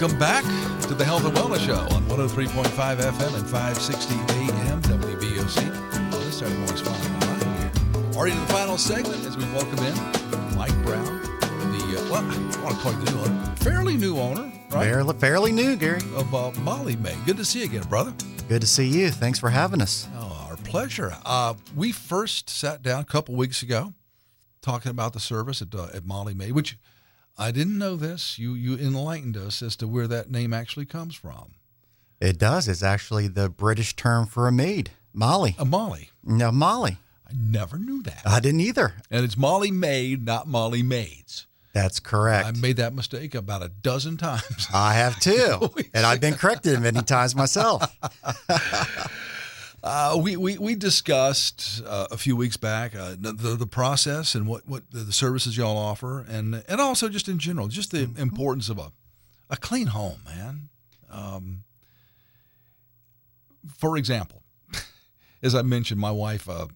A: Welcome back to the Health and Wellness Show on 103.5 FM and 560 AM WVOC. Well, this Saturday morning's fine. Already in the final segment as we welcome in Mike Brown, the, uh, well, I want to call you the new owner, fairly new owner, right?
I: Fairly, fairly new, Gary.
A: Of uh, Molly Maid. Good to see you again, brother.
I: Good to see you. Thanks for having us.
A: Oh, our pleasure. Uh, we first sat down a couple weeks ago talking about the service at, uh, at Molly Maid, which I didn't know this. You you enlightened us as to where that name actually comes from.
I: It does. It's actually the British term for a maid, Molly.
A: A Molly.
I: No, Molly.
A: I never knew that.
I: I didn't either.
A: And it's Molly Maid, not Molly Maids.
I: That's correct.
A: I made that mistake about a dozen times.
I: I have too, and I've been corrected many times myself.
A: Uh, we, we we discussed uh, a few weeks back uh, the the process and what what the services y'all offer, and and also just in general, just the
I: Mm-hmm.
A: importance of a a clean home, man. Um, for example, as I mentioned, my wife, uh,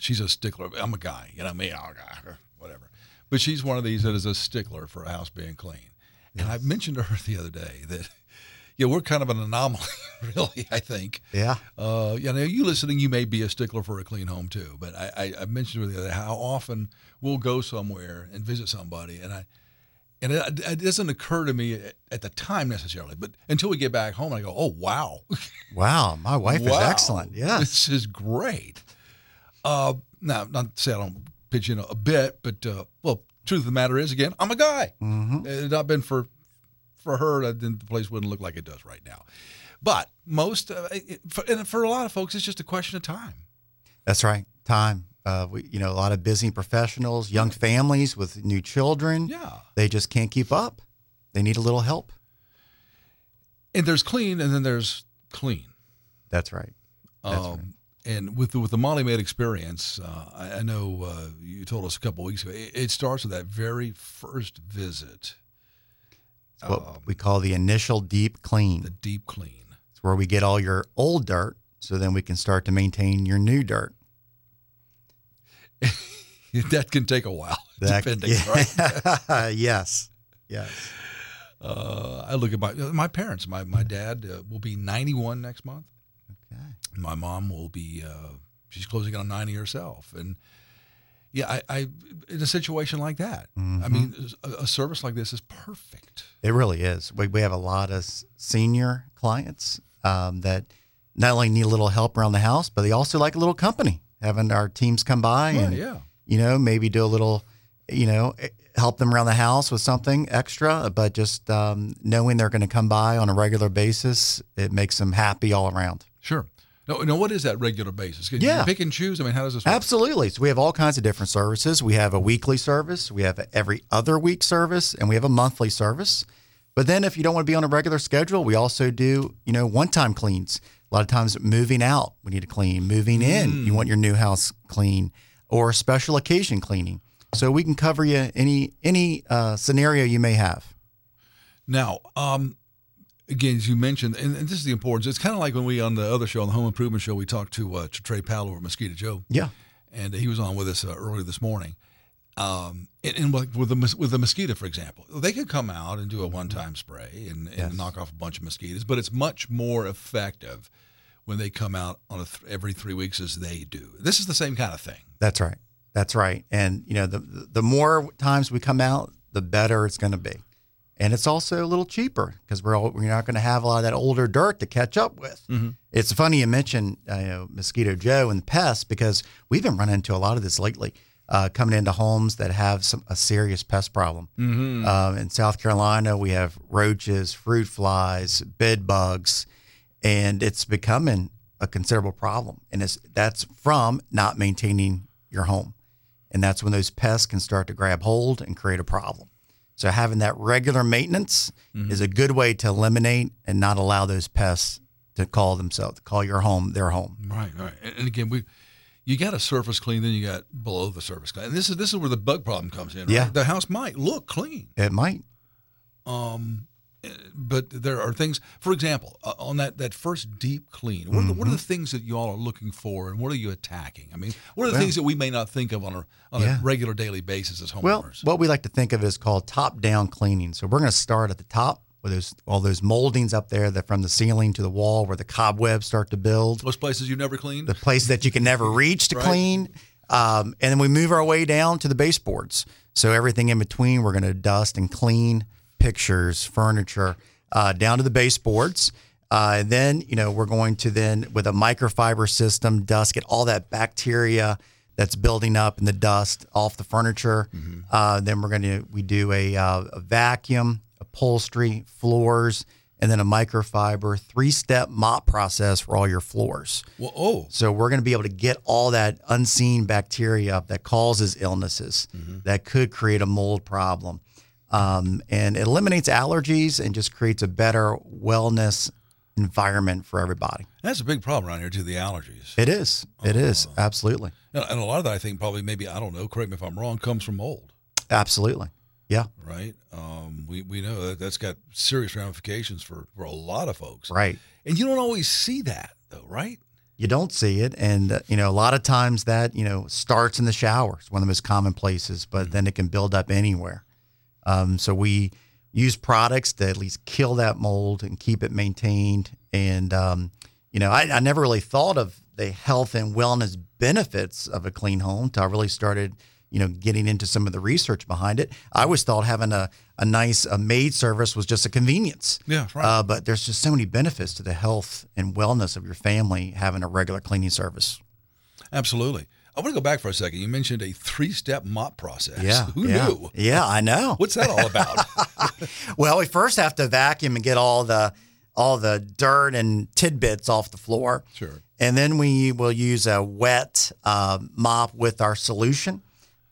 A: she's a stickler. I'm a guy, you know, me, I'm a guy, whatever. But she's one of these that is a stickler for a house being clean. And I mentioned to her the other day that, yeah, we're kind of an anomaly, really, I think.
I: Yeah.
A: Uh, you know, you listening, you may be a stickler for a clean home too. But I, I, I mentioned to her the other day how often we'll go somewhere and visit somebody, and I, and it, it doesn't occur to me at, at the time necessarily, but until we get back home, I go, oh wow,
I: Wow, my wife is excellent. Yeah,
A: this is great. Uh, now, not to say I don't pitch in a, bit, but uh, well, truth of the matter is, again, I'm a guy.
I: Mm-hmm.
A: It had not been for for her, then the place wouldn't look like it does right now. But most, uh, it, for, and for a lot of folks, it's just a question of time.
I: That's right. Time. Uh, we, you know, a lot of busy professionals, young families with new children.
A: Yeah.
I: They just can't keep up. They need a little help.
A: And there's clean, and then there's clean.
I: That's right. That's
A: um,
I: right.
A: And with the, with the Molly Maid experience, uh, I, I know uh, you told us a couple weeks ago. It, it starts with that very first visit,
I: what we call the initial deep clean.
A: the deep clean.
I: It's where we get all your old dirt so then we can start to maintain your new dirt.
A: that can take a while,
I: That-
A: depending, right?
I: yes. Yes.
A: Uh, I look at my my parents. My my dad uh, will be 91 next month.
I: Okay.
A: My mom will be uh, she's closing on 90 herself, and yeah, I, I in a situation like that, I
I: Mm-hmm.
A: mean, a, a service like this is perfect.
I: It really is. We, we have a lot of senior clients um, that not only need a little help around the house, but they also like a little company, having our teams come by
A: Yeah,
I: and,
A: yeah.
I: you know, maybe do a little, you know, eh, help them around the house with something extra. But just um, knowing they're going to come by on a regular basis, it makes them happy all around.
A: Sure. No, no. What is that regular basis? Can you
I: Yeah.
A: pick and choose. I mean, how does this work?
I: Absolutely. So we have all kinds of different services. We have a weekly service, we have a every other week service, and we have a monthly service. But then if you don't want to be on a regular schedule, we also do, you know, one-time cleans. A lot of times moving out, we need to clean. Moving in, you want your new house clean or special occasion cleaning. So we can cover you any any uh, scenario you may have.
A: Now, um, again, as you mentioned, and, and this is the importance. It's kind of like when we on the other show, on the Home Improvement Show, we talked to uh, to Trey Powell over Mosquito Joe.
I: Yeah.
A: and he was on with us uh, earlier this morning. Um, and, and like with the with the mosquito, for example, they could come out and do a one time spray and, and
I: Yes.
A: knock off a bunch of mosquitoes, but it's much more effective when they come out on a th- every three weeks as they do. This is the same kind of thing.
I: That's right. That's right. And you know, the the more times we come out, the better it's going to be. And it's also a little cheaper because we're all, we're not going to have a lot of that older dirt to catch up with. It's funny you mentioned uh, you know, mosquito Joe and the pests because we've been running into a lot of this lately. uh, coming into homes that have some a serious pest problem.
A: Mm-hmm.
I: Um, in South Carolina, we have roaches, fruit flies, bed bugs, and it's becoming a considerable problem. And it's that's from not maintaining your home, and that's when those pests can start to grab hold and create a problem. So having that regular maintenance
A: Mm-hmm.
I: is a good way to eliminate and not allow those pests to call themselves, call your home their home.
A: Right, right. And, again, we you got a surface clean, then you got below the surface clean. And this is this is where the bug problem comes in. Right?
I: Yeah.
A: the house might look clean,
I: It might.
A: um, but there are things. For example, uh, on that that first deep clean, what, are the, what are the things that you all are looking for, and what are you attacking? I mean, what are the
I: Well-
A: things that we may not think of on a on
I: Yeah.
A: a regular daily basis as homeowners?
I: Well, what we like to think of is called top-down cleaning. So we're going to start at the top with those all those moldings up there that from the ceiling to the wall where the cobwebs start to build,
A: Those places you've never cleaned.
I: the places that you can never reach to
A: Right.
I: clean, um, and then we move our way down to the baseboards. So everything in between, we're going to dust and clean pictures, furniture, uh, down to the baseboards. Uh, and then, you know, we're going to then, with a microfiber system, dust, get all that bacteria that's building up in the dust off the furniture. Uh, then we're going to, we do a, uh, a vacuum, upholstery, floors, and then a microfiber three step mop process for all your floors.
A: well, oh,
I: So we're going to be able to get all that unseen bacteria that causes illnesses that could create a mold problem. Um, and it eliminates allergies and just creates a better wellness environment for everybody.
A: that's a big problem around here too. The allergies.
I: It is. It is. Absolutely.
A: And a lot of that, I think, probably maybe I don't know. Correct me if I'm wrong. Comes from mold.
I: Absolutely. Yeah.
A: right? Um, we we know that that's got serious ramifications for for a lot of folks,
I: Right.
A: And you don't always see that though, right?
I: You don't see it. And, uh, you know, a lot of times that, you know, starts in the shower. It's one of the most common places, but then it can build up anywhere. Um, so we use products to at least kill that mold and keep it maintained. And, um, you know, I, I never really thought of the health and wellness benefits of a clean home until I really started, you know, getting into some of the research behind it. I always thought having a, a nice a maid service was just a convenience.
A: Yeah, right.
I: Uh, but there's just so many benefits to the health and wellness of your family having a regular cleaning service.
A: Absolutely. I want to go back for a second. You mentioned a three-step mop process.
I: Yeah.
A: Who
I: yeah.
A: knew?
I: Yeah, I know.
A: What's that all about?
I: Well, we first have to vacuum and get all the all the dirt and tidbits off the floor.
A: Sure.
I: And then we will use a wet uh, mop with our solution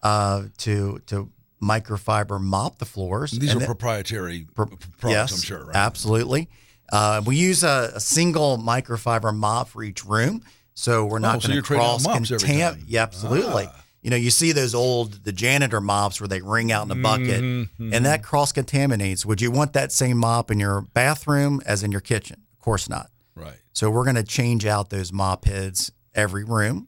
I: uh, to to microfiber mop the floors.
A: These
I: And
A: are
I: then-
A: proprietary
I: Pro-
A: products,
I: yes,
A: I'm sure, right?
I: Absolutely. Uh, we use a, a single microfiber mop for each room, so we're
A: Oh,
I: not
A: so
I: going to
A: out
I: cross
A: mops every
I: contam- Yeah, absolutely.
A: Ah.
I: You know, you see those old the janitor mops where they wring out in a bucket,
A: Mm-hmm,
I: and that cross contaminates. Would you want that same mop in your bathroom as in your kitchen? Of course not.
A: Right.
I: So we're going to change out those mop heads every room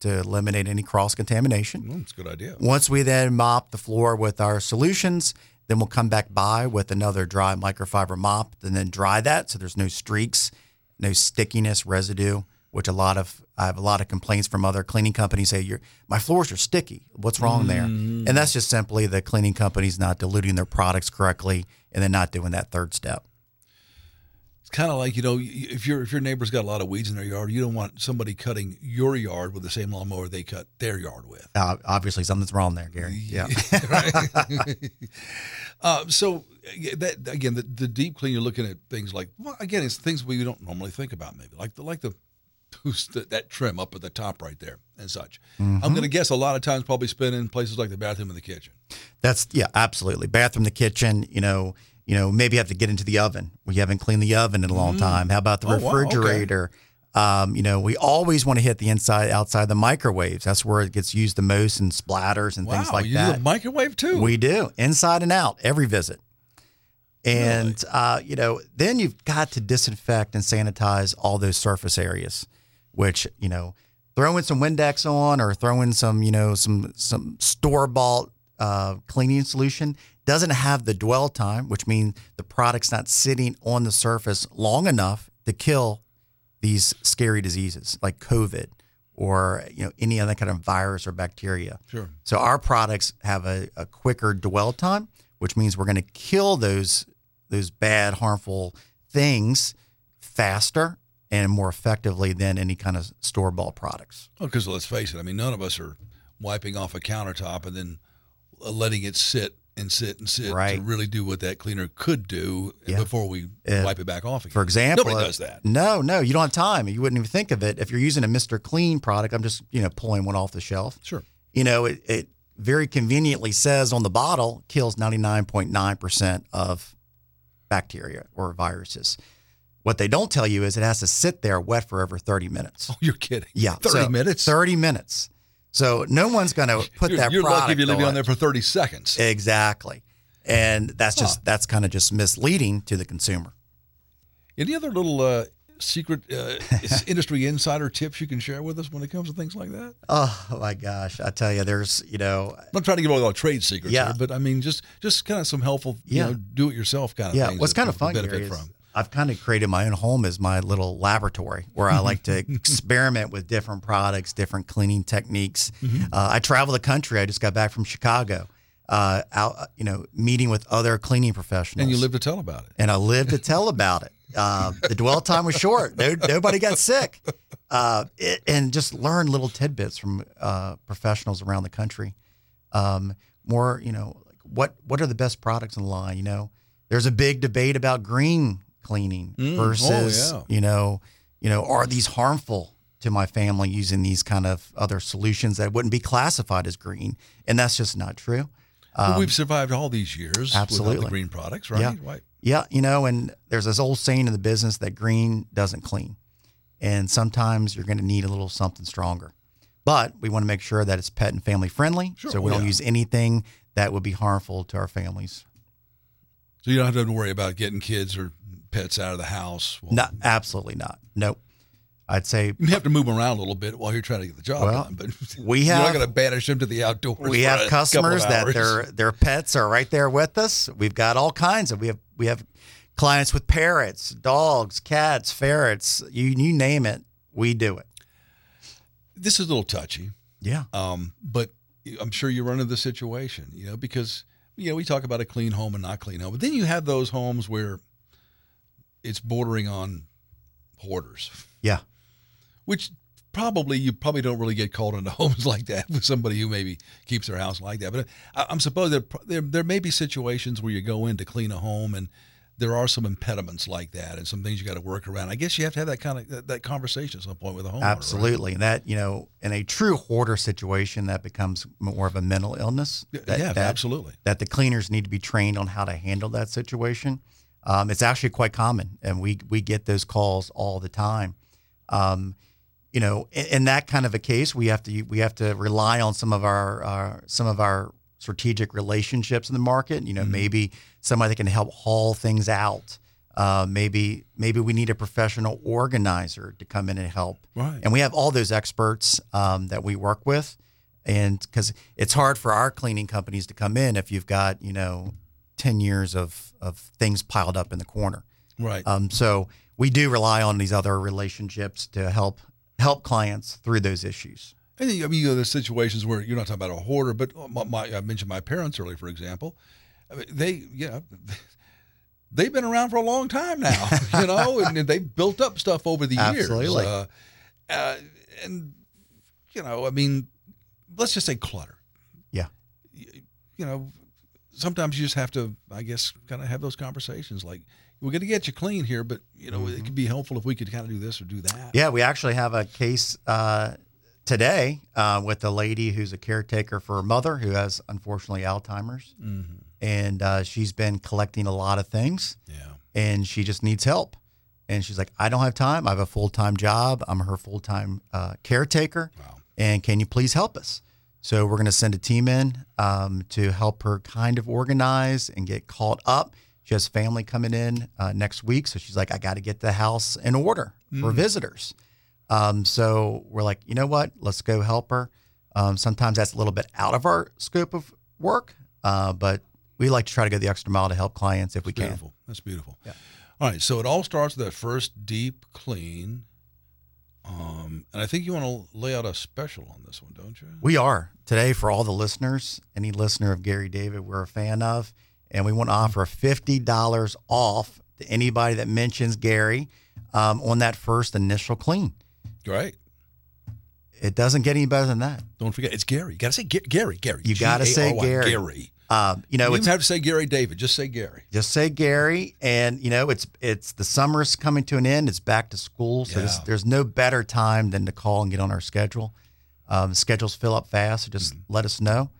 I: to eliminate any cross contamination.
A: Well, it's a good idea.
I: Once we then mop the floor with our solutions, then we'll come back by with another dry microfiber mop and then dry that so there's no streaks, no stickiness, residue, which a lot of I have a lot of complaints from other cleaning companies say your my floors are sticky. What's wrong there? And that's just simply the cleaning companies not diluting their products correctly and then not doing that third step.
A: It's kind of like you know, if your if your neighbor's got a lot of weeds in their yard, you don't want somebody cutting your yard with the same lawnmower they cut their yard with.
I: Uh, obviously something's wrong there, Gary. Yeah.
A: Uh, so that again, the, the deep clean, you're looking at things like well, again, it's things we don't normally think about, maybe like the like the the, that trim up at the top right there and such. I'm going to guess a lot of times probably spent in places like the bathroom and the kitchen.
I: That's yeah, absolutely. Bathroom, the kitchen, you know, you know, maybe you have to get into the oven. We haven't cleaned the oven in a long time. How about the
A: Oh, wow, okay.
I: refrigerator? Um, you know, we always want to hit the inside, outside the microwaves. That's where it gets used the most and splatters and things like
A: you
I: that.
A: microwave too.
I: We do inside and out every visit. And uh, you know, then you've got to disinfect and sanitize all those surface areas, which you know, throwing some Windex on or throwing some you know some some store bought uh, cleaning solution doesn't have the dwell time, which means the product's not sitting on the surface long enough to kill these scary diseases like COVID or you know any other kind of virus or bacteria.
A: Sure.
I: So our products have a, a quicker dwell time, which means we're going to kill those those bad, harmful things faster and more effectively than any kind of store bought products.
A: Well, because let's face it, I mean, none of us are wiping off a countertop and then letting it sit and sit and sit
I: Right.
A: to really do what that cleaner could do
I: Yeah.
A: before we
I: Uh,
A: wipe it back off again.
I: For example,
A: nobody
I: uh,
A: does that.
I: No, no, you don't have time. You wouldn't even think of it if you're using a Mr. Clean product. I'm just you know pulling one off the shelf.
A: Sure.
I: You know, it, it very conveniently says on the bottle kills 99.9 percent of bacteria or viruses. What they don't tell you is it has to sit there wet for over 30 minutes.
A: Oh, you're kidding.
I: Yeah,
A: 30
I: so
A: minutes?
I: 30 minutes. So no one's going to put
A: you're
I: that.
A: you're lucky if
I: product
A: you leave it on
I: on
A: there for 30 seconds.
I: Exactly, and that's just that's kind of just misleading to the consumer.
A: Any other little uh, secret uh, industry insider tips you can share with us when it comes to things like that?
I: Oh my gosh, I tell you, there's you know,
A: I'm not trying to give all the trade secrets,
I: Yeah.
A: here, but I mean, just just kind of some helpful, you
I: Yeah.
A: know, do it yourself kind of
I: yeah.
A: things.
I: What's kind of fun Gary, is. I've kind of created my own home as my little laboratory where I like to experiment with different products, different cleaning techniques.
A: Mm-hmm.
I: Uh, I travel the country. I just got back from Chicago, uh, out you know, meeting with other cleaning professionals.
A: And you live to tell about it.
I: and I live to tell about it. Uh, the dwell time was short. No, nobody got sick, uh, it, and just learn little tidbits from uh, professionals around the country. Um, more, you know, like what what are the best products in line? You know, there's a big debate about green cleaning
A: Mm, oh,
I: versus,
A: yeah.
I: you know, you know, are these harmful to my family using these kind of other solutions that wouldn't be classified as green? And that's just not true.
A: Well, we've survived all these years without the
I: Um, absolutely.
A: green products, right?
I: Yeah.
A: Right.
I: Yeah, you know, and there's this old saying in the business that green doesn't clean. And sometimes you're going to need a little something stronger. But we want to make sure that it's pet and family friendly.
A: Sure,
I: So we
A: oh,
I: don't use anything that would be harmful to our families.
A: So you don't have to worry about getting kids or pets out of the house. Well,
I: No, absolutely not. Nope. I'd say
A: You have to move them around a little bit while you're trying to get the job
I: Well,
A: done, but
I: we
A: you're not going to banish them to the outdoors.
I: we have customers that their their pets are right there with us. We've got all kinds of we have we have clients with parrots, dogs, cats, ferrets, you you name it, we do it.
A: This is a little touchy.
I: Yeah.
A: Um, but I'm sure you run into the situation, you know, because you know we talk about a clean home and not clean home, but then you have those homes where it's bordering on hoarders,
I: Yeah.
A: which probably you probably don't really get called into homes like that with somebody who maybe keeps their house like that. But I, I'm supposed that there there may be situations where you go in to clean a home and there are some impediments like that and some things you got to work around. I guess you have to have that kind of that, that conversation at some point with a homeowner. right?
I: Absolutely. And that, you know, in a true hoarder situation, that becomes more of a mental illness.
A: Yeah,
I: That,
A: yeah,
I: that-
A: absolutely.
I: That the cleaners need to be trained on how to handle that situation. Um, it's actually quite common, and we we get those calls all the time. Um, you know, in, in that kind of a case, we have to we have to rely on some of our uh, some of our strategic relationships in the market. You know, maybe somebody that can help haul things out. Uh, maybe maybe we need a professional organizer to come in and help.
A: Right.
I: And we have all those experts um, that we work with, and because it's hard for our cleaning companies to come in if you've got you know ten years of of things piled up in the corner.
A: Right.
I: Um, so we do rely on these other relationships to help help clients through those issues.
A: Think I mean you know, there's situations where you're not talking about a hoarder, but my, my, I mentioned my parents earlier, for example. I mean, they yeah, they've been around for a long time now, you know, and they've built up stuff over the
I: Absolutely.
A: years. Uh, uh, and you know, I mean, let's just say clutter.
I: Yeah.
A: You know, sometimes you just have to, I guess, kind of have those conversations. Like, we're going to get you clean here, but you know, it could be helpful if we could kind of do this or do that.
I: Yeah, we actually have a case uh, today uh, with a lady who's a caretaker for her mother who has unfortunately Alzheimer's, and uh, she's been collecting a lot of things,
A: Yeah.
I: and she just needs help. And she's like, I don't have time. I have a full time job. I'm her full time uh, caretaker.
A: Wow.
I: And can you please help us? So we're going to send a team in um, to help her kind of organize and get caught up. She has family coming in uh, next week, so she's like, I got to get the house in order for visitors. Um, so we're like, you know what? Let's go help her. Um, sometimes that's a little bit out of our scope of work, uh, but we like to try to go the extra mile to help clients if we can.
A: Beautiful. That's beautiful. Yeah. All right. So it all starts with that first deep clean. Um, and I think you want to lay out a special on this one, don't you?
I: We are today for all the listeners, any listener of Gary David we're a fan of, and we want to offer fifty dollars off to anybody that mentions Gary um, on that first initial clean.
A: Great.
I: It doesn't get any better than that.
A: Don't forget, it's Gary. You got to say Ga- Gary. Gary.
I: You got to say
A: G-A-R-Y,
I: Gary. Um, you know,
A: You
I: it's
A: don't have to say Gary David. Just say Gary.
I: just say Gary, and you know, it's it's the summer's coming to an end. It's back to school, so there's, there's no better time than to call and get on our schedule. Um, schedules fill up fast, so just
A: Mm-hmm.
I: let us know.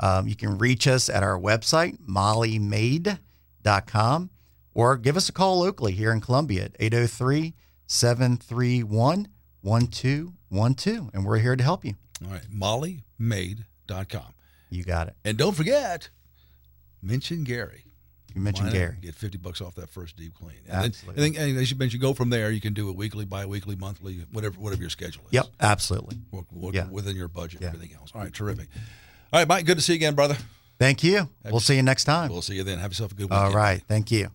I: Um, you can reach us at our website, mollymaid.com, or give us a call locally here in Columbia at 803 731 1212. And we're here to help you.
A: All right. MollyMaid.com.
I: You got it.
A: And don't forget, mention Gary.
I: You mentioned
A: Why not?
I: Gary.
A: Get 50 bucks off that first deep clean. And
I: Absolutely.
A: Then, and then and as you mentioned, go from there. You can do it weekly, bi-weekly, monthly, whatever whatever your schedule is.
I: Yep, absolutely.
A: Work, work
I: Yeah.
A: within your budget
I: Yeah.
A: and everything else. All right, terrific. All right, Mike, good to see you again, brother.
I: Thank you. We'll see you next time.
A: We'll see you then. Have yourself a good weekend.
I: All right. Thank you.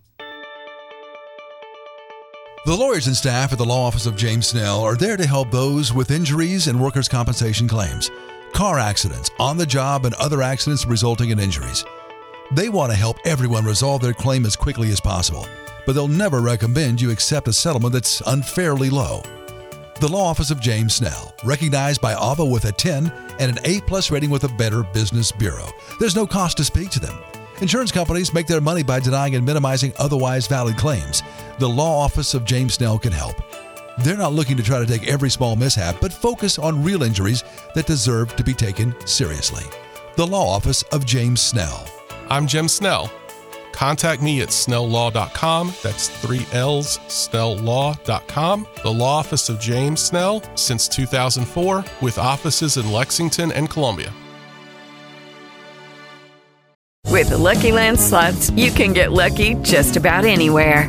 A: The lawyers and staff at the law office of James Snell are there to help those with injuries and workers' compensation claims, car accidents, on the job, and other accidents resulting in injuries. They want to help everyone resolve their claim as quickly as possible, but they'll never recommend you accept a settlement that's unfairly low. The law office of James Snell, recognized by Avvo with a 10 and an A plus rating with a Better Business Bureau. There's no cost to speak to them. Insurance companies make their money by denying and minimizing otherwise valid claims. The law office of James Snell can help. They're not looking to try to take every small mishap, but focus on real injuries that deserve to be taken seriously. The law office of James Snell.
B: I'm Jim Snell. Contact me at snelllaw.com. That's three L's, snelllaw.com. The law office of James Snell since 2004, with offices in Lexington and Columbia.
C: With the Lucky Land slots, you can get lucky just about anywhere.